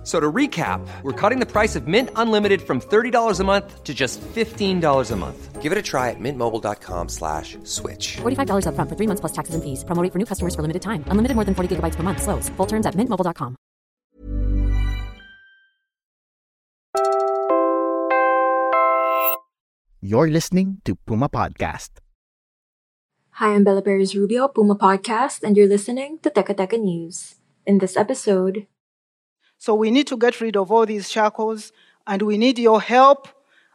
F- So to recap, we're cutting the price of Mint Unlimited from $30 a month to just $15 a month. Give it a try at mintmobile.com slash switch. $45 upfront for three months plus taxes and fees. Promo rate for new customers for limited time. Unlimited more than 40 gigabytes per month. Slows. Full terms at mintmobile.com. You're listening to Puma Podcast. Hi, I'm Bella Perez Rubio, Puma Podcast, and you're listening to Teka Teka News. In this episode, So we need to get rid of all these shackles, and we need your help,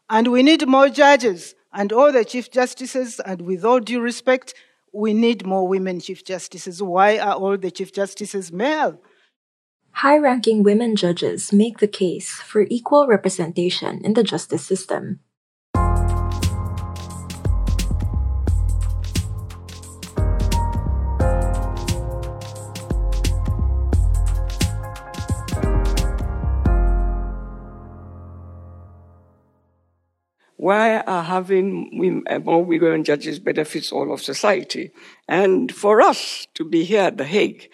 and we need more judges, and all the chief justices, and with all due respect, we need more women chief justices. Why are all the chief justices male? high ranking women judges make the case for equal representation in the justice system. Why are having women, more women judges benefits all of society? And for us to be here at The Hague,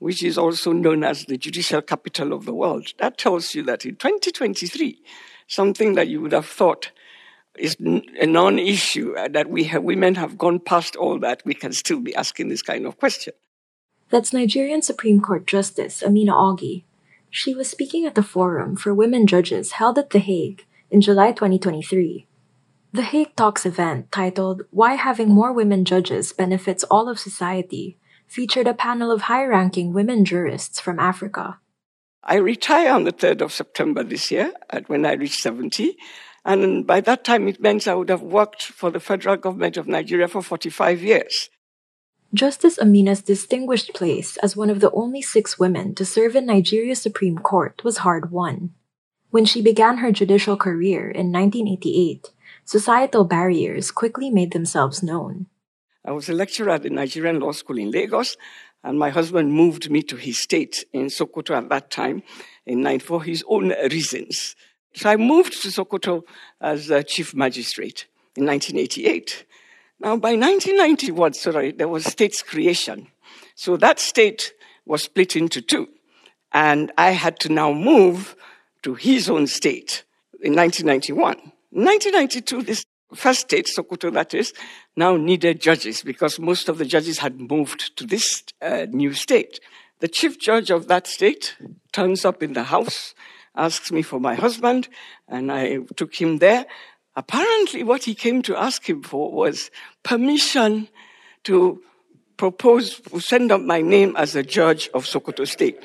which is also known as the judicial capital of the world, that tells you that in 2023, something that you would have thought is a non-issue, uh, that we have, women have gone past all that, we can still be asking this kind of question. That's Nigerian Supreme Court Justice Amina Augie. She was speaking at the Forum for Women Judges held at The Hague in July 2023. The Hague Talks event titled Why Having More Women Judges Benefits All of Society featured a panel of high ranking women jurists from Africa. I retire on the 3rd of September this year, at when I reach 70. And by that time, it meant I would have worked for the federal government of Nigeria for 45 years. Justice Amina's distinguished place as one of the only six women to serve in Nigeria's Supreme Court was hard won. When she began her judicial career in 1988, societal barriers quickly made themselves known. I was a lecturer at the Nigerian Law School in Lagos, and my husband moved me to his state in Sokoto at that time in nine for his own reasons. So I moved to Sokoto as a chief magistrate in 1988. Now, by 1991, sorry, there was state's creation. So that state was split into two. And I had to now move to his own state in 1991. In 1992, this first state, Sokoto that is, now needed judges because most of the judges had moved to this uh, new state. The chief judge of that state turns up in the house, asks me for my husband, and I took him there. Apparently, what he came to ask him for was permission to propose, send up my name as a judge of Sokoto State.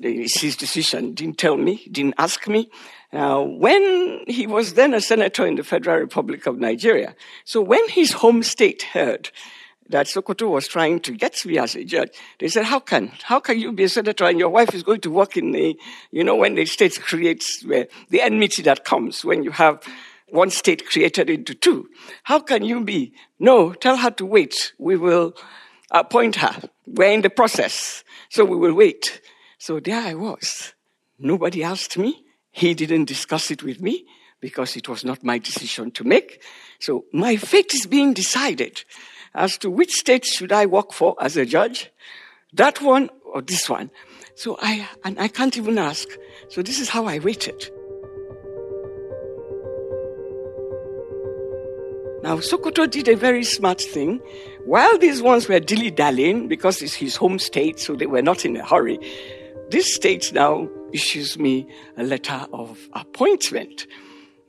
It's his decision. Didn't tell me, didn't ask me. Uh, when he was then a senator in the Federal Republic of Nigeria, so when his home state heard that Sokoto was trying to get me as a judge, they said, "How can how can you be a senator and your wife is going to work in the you know when the state creates the enmity that comes when you have one state created into two? How can you be? No, tell her to wait. We will appoint her. We're in the process, so we will wait." So there I was. Nobody asked me. He didn't discuss it with me because it was not my decision to make. So my fate is being decided as to which state should I work for as a judge, that one or this one. So I, and I can't even ask. So this is how I waited. Now, Sokoto did a very smart thing. While these ones were dilly dallying because it's his home state, so they were not in a hurry, this state now issues me a letter of appointment,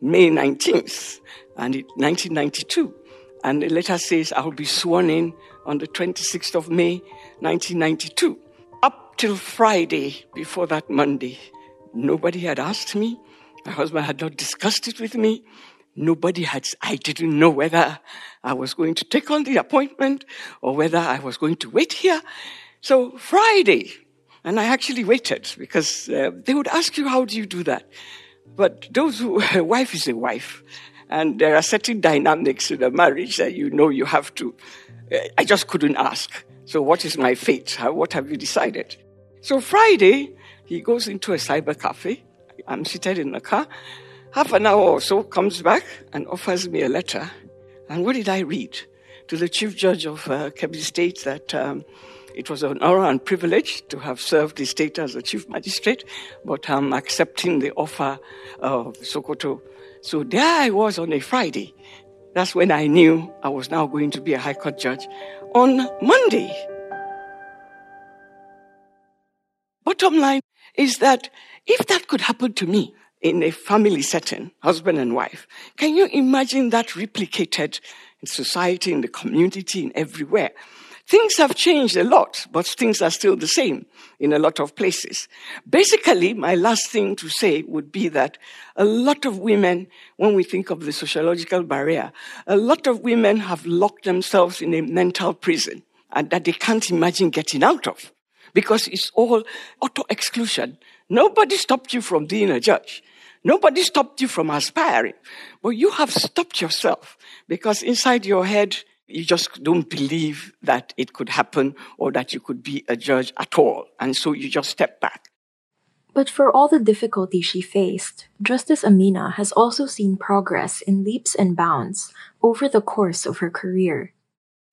May 19th, and it, 1992. And the letter says I'll be sworn in on the 26th of May, 1992. Up till Friday, before that Monday, nobody had asked me. My husband had not discussed it with me. Nobody had, I didn't know whether I was going to take on the appointment or whether I was going to wait here. So Friday, and I actually waited because uh, they would ask you, how do you do that? But those who, a wife is a wife. And there are certain dynamics in a marriage that you know you have to. Uh, I just couldn't ask. So what is my fate? How, what have you decided? So Friday, He goes into a cyber cafe. I'm seated in the car. Half an hour or so comes back and offers me a letter. And what did I read? To the chief judge of uh, Kebbi State that um, it was an honor and privilege to have served the state as a chief magistrate, but I'm accepting the offer of Sokoto. So there I was on a Friday. That's when I knew I was now going to be a High Court judge on Monday. Bottom line is that if that could happen to me in a family setting, husband and wife, can you imagine that replicated in society, in the community, in everywhere? Things have changed a lot, but things are still the same in a lot of places. Basically, my last thing to say would be that a lot of women, when we think of the sociological barrier, a lot of women have locked themselves in a mental prison and that they can't imagine getting out of because it's all auto exclusion. Nobody stopped you from being a judge. Nobody stopped you from aspiring, but you have stopped yourself because inside your head, you just don't believe that it could happen or that you could be a judge at all. And so you just step back. But for all the difficulty she faced, Justice Amina has also seen progress in leaps and bounds over the course of her career.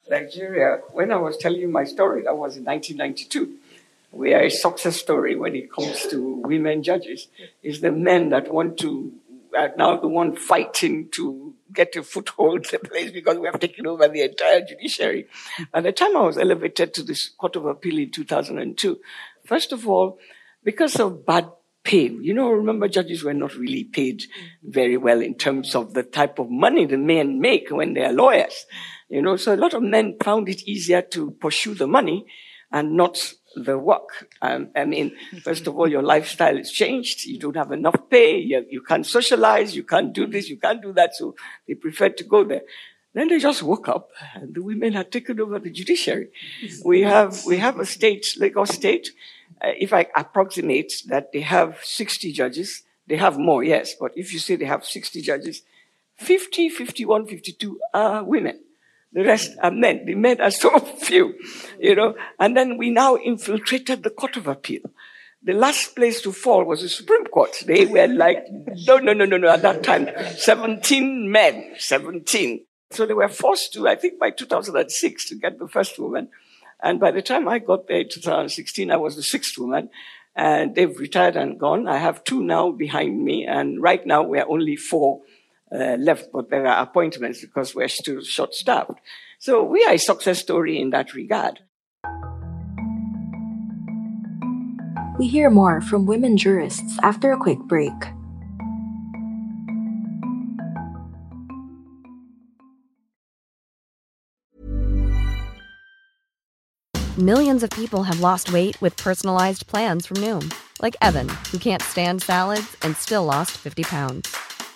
Nigeria, when I was telling you my story, that was in 1992. We are a success story when it comes to women judges. It's the men that want to, are now the one fighting to get a foothold in the place because we have taken over the entire judiciary. By the time I was elevated to this Court of Appeal in 2002, first of all, because of bad pay, you know, remember judges were not really paid very well in terms of the type of money the men make when they are lawyers. You know, so a lot of men found it easier to pursue the money and not the work. Um, I mean, first of all, your lifestyle is changed. You don't have enough pay. You, you can't socialize. You can't do this. You can't do that. So they preferred to go there. Then they just woke up and the women had taken over the judiciary. We have, we have a state, Lagos state. Uh, if I approximate that they have 60 judges, they have more, yes. But if you say they have 60 judges, 50, 51, 52 are women. The rest are men. The men are so few, you know. And then we now infiltrated the Court of Appeal. The last place to fall was the Supreme Court. They were like, no, no, no, no, no, at that time, 17 men, 17. So they were forced to, I think by 2006, to get the first woman. And by the time I got there in 2016, I was the sixth woman. And they've retired and gone. I have two now behind me. And right now we're only four uh, left, but there are appointments because we're still short staffed. So we are a success story in that regard. We hear more from women jurists after a quick break. Millions of people have lost weight with personalized plans from Noom, like Evan, who can't stand salads and still lost 50 pounds.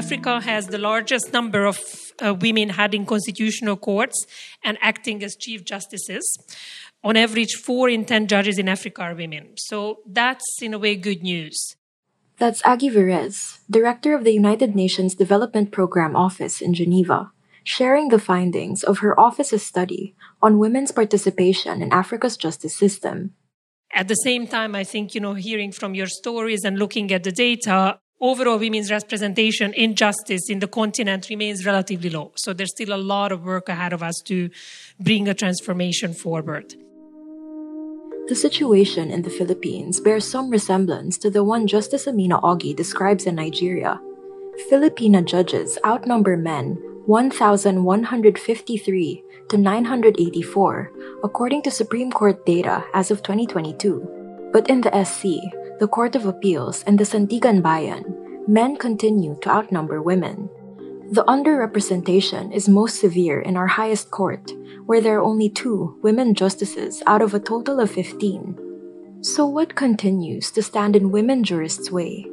Africa has the largest number of uh, women heading constitutional courts and acting as chief justices. On average, four in ten judges in Africa are women. So that's in a way good news. That's Agi Veres, director of the United Nations Development Program Office in Geneva, sharing the findings of her office's study on women's participation in Africa's justice system. At the same time, I think, you know, hearing from your stories and looking at the data, overall women's representation in justice in the continent remains relatively low. So there's still a lot of work ahead of us to bring a transformation forward. The situation in the Philippines bears some resemblance to the one Justice Amina Augie describes in Nigeria. Filipina judges outnumber men 1,153 to 984, according to Supreme Court data as of 2022. But in the SC, the Court of Appeals, and the Sandiganbayan, men continue to outnumber women. The underrepresentation is most severe in our highest court, where there are only two women justices out of a total of 15. So, what continues to stand in women jurists' way?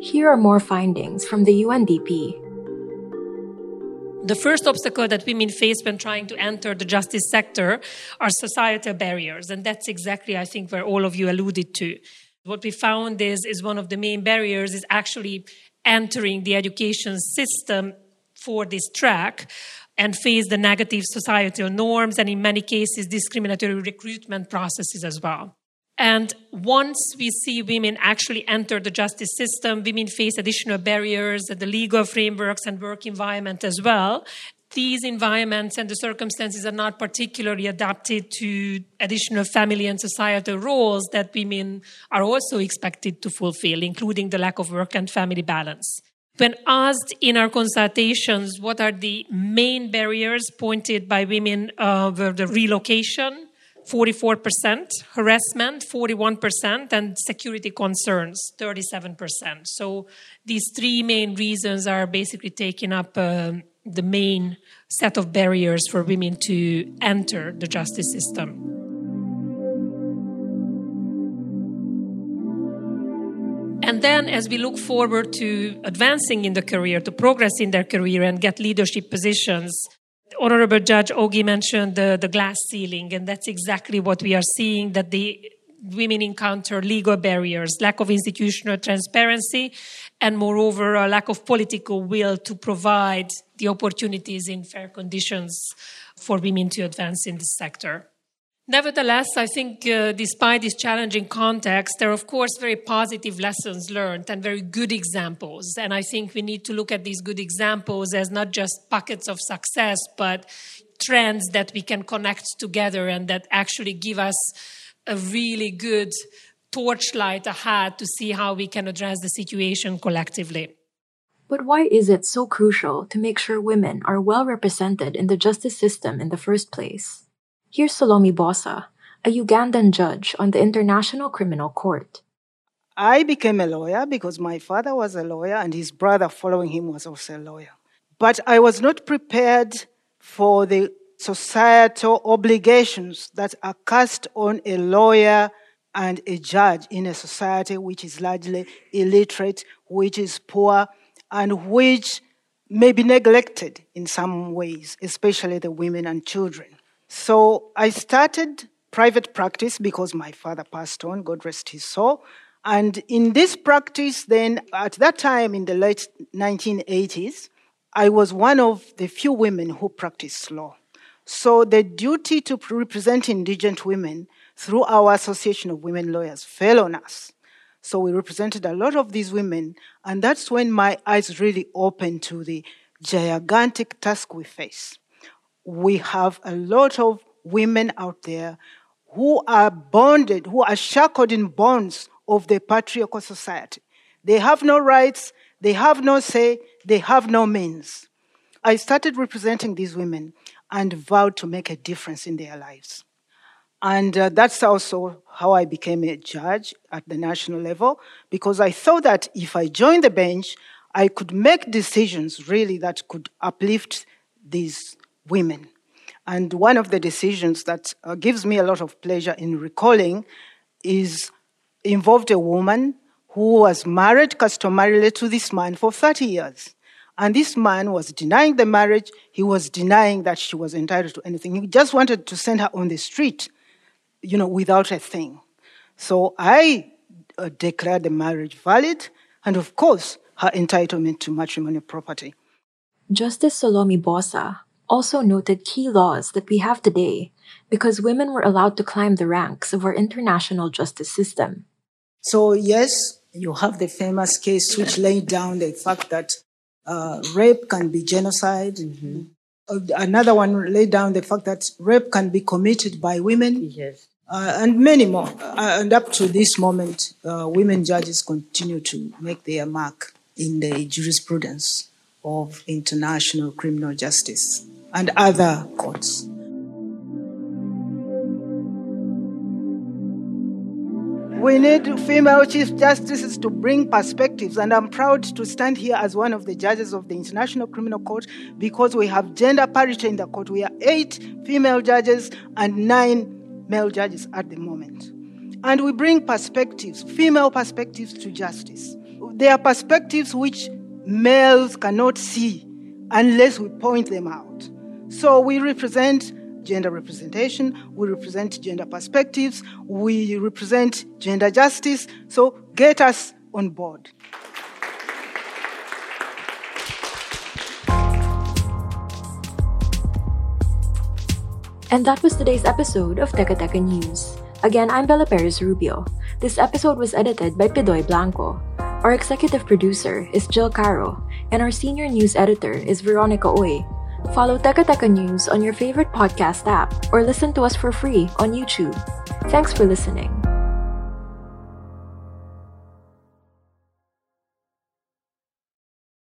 Here are more findings from the UNDP. The first obstacle that women face when trying to enter the justice sector are societal barriers, and that's exactly, I think, where all of you alluded to. What we found is, is one of the main barriers is actually entering the education system for this track and face the negative societal norms and, in many cases, discriminatory recruitment processes as well. And once we see women actually enter the justice system, women face additional barriers at the legal frameworks and work environment as well. These environments and the circumstances are not particularly adapted to additional family and societal roles that women are also expected to fulfill, including the lack of work and family balance. When asked in our consultations what are the main barriers pointed by women uh, were the relocation, 44%, harassment, 41%, and security concerns, 37%. So these three main reasons are basically taking up uh, the main set of barriers for women to enter the justice system. And then, as we look forward to advancing in the career, to progress in their career and get leadership positions, Honorable Judge Augie mentioned the, the glass ceiling, and that's exactly what we are seeing that the women encounter legal barriers, lack of institutional transparency, and moreover, a lack of political will to provide the opportunities in fair conditions for women to advance in this sector. Nevertheless, I think uh, despite this challenging context, there are, of course, very positive lessons learned and very good examples. And I think we need to look at these good examples as not just pockets of success, but trends that we can connect together and that actually give us a really good torchlight ahead to see how we can address the situation collectively. But why is it so crucial to make sure women are well represented in the justice system in the first place? Here's Solomy Bossa, a Ugandan judge on the International Criminal Court. I became a lawyer because my father was a lawyer and his brother following him was also a lawyer. But I was not prepared for the societal obligations that are cast on a lawyer and a judge in a society which is largely illiterate, which is poor, and which may be neglected in some ways, especially the women and children. So I started private practice because my father passed on, God rest his soul. And in this practice, then at that time in the late 1980s, I was one of the few women who practiced law. So the duty to represent indigent women through our Association of Women Lawyers fell on us. So we represented a lot of these women, and that's when my eyes really opened to the gigantic task we face we have a lot of women out there who are bonded, who are shackled in bonds of the patriarchal society. They have no rights, they have no say, they have no means. I started representing these women and vowed to make a difference in their lives. And uh, that's also how I became a judge at the national level, because I thought that if I joined the bench, I could make decisions really that could uplift these women. And one of the decisions that uh, gives me a lot of pleasure in recalling is involved a woman who was married customarily to this man for 30 years. And this man was denying the marriage. He was denying that she was entitled to anything. He just wanted to send her on the street, you know, without a thing. So I uh, declared the marriage valid, and of course, her entitlement to matrimonial property. Justice Solomy Bossa also noted key laws that we have today because women were allowed to climb the ranks of our international justice system. So, yes, you have the famous case which laid down the fact that uh, rape can be genocide. Mm-hmm. Another one laid down the fact that rape can be committed by women. Yes. uh, and many more. Uh, and up to this moment, uh, women judges continue to make their mark in the jurisprudence of international criminal justice and other courts. We need female chief justices to bring perspectives, and I'm proud to stand here as one of the judges of the International Criminal Court because we have gender parity in the court. We are eight female judges and nine male judges at the moment. And we bring perspectives, female perspectives to justice. There are perspectives which males cannot see unless we point them out. So we represent gender representation, we represent gender perspectives, we represent gender justice. So get us on board. And that was today's episode of Teka Teka News. Again, I'm Bella Perez Rubio. This episode was edited by Pidoy Blanco. Our executive producer is Jill Caro, and our senior news editor is Veronica Uy. Follow Teka Teka News on your favorite podcast app or listen to us for free on YouTube. Thanks for listening.